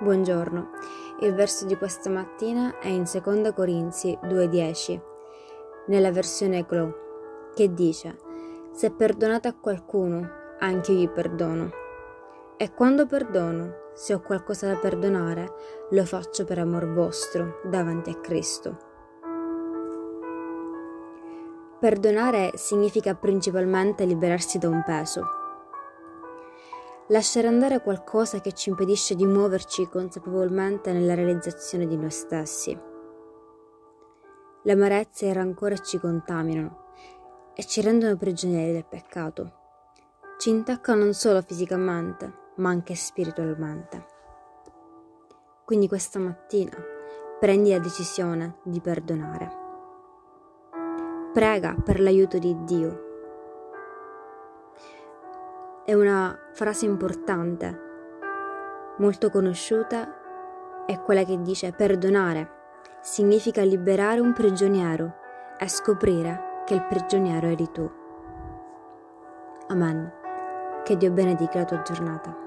Buongiorno. Il verso di questa mattina è in 2 Corinzi 2:10, nella versione Glow, che dice: Se perdonate a qualcuno, anche io gli perdono. E quando perdono, se ho qualcosa da perdonare, lo faccio per amor vostro, davanti a Cristo. Perdonare significa principalmente liberarsi da un peso lasciare andare qualcosa che ci impedisce di muoverci consapevolmente nella realizzazione di noi stessi. L'amarezza e il rancore ci contaminano e ci rendono prigionieri del peccato. Ci intaccano non solo fisicamente, ma anche spiritualmente. Quindi questa mattina prendi la decisione di perdonare. Prega per l'aiuto di Dio è una frase importante, molto conosciuta, è quella che dice perdonare significa liberare un prigioniero e scoprire che il prigioniero eri tu. Amen. Che Dio benedica la tua giornata.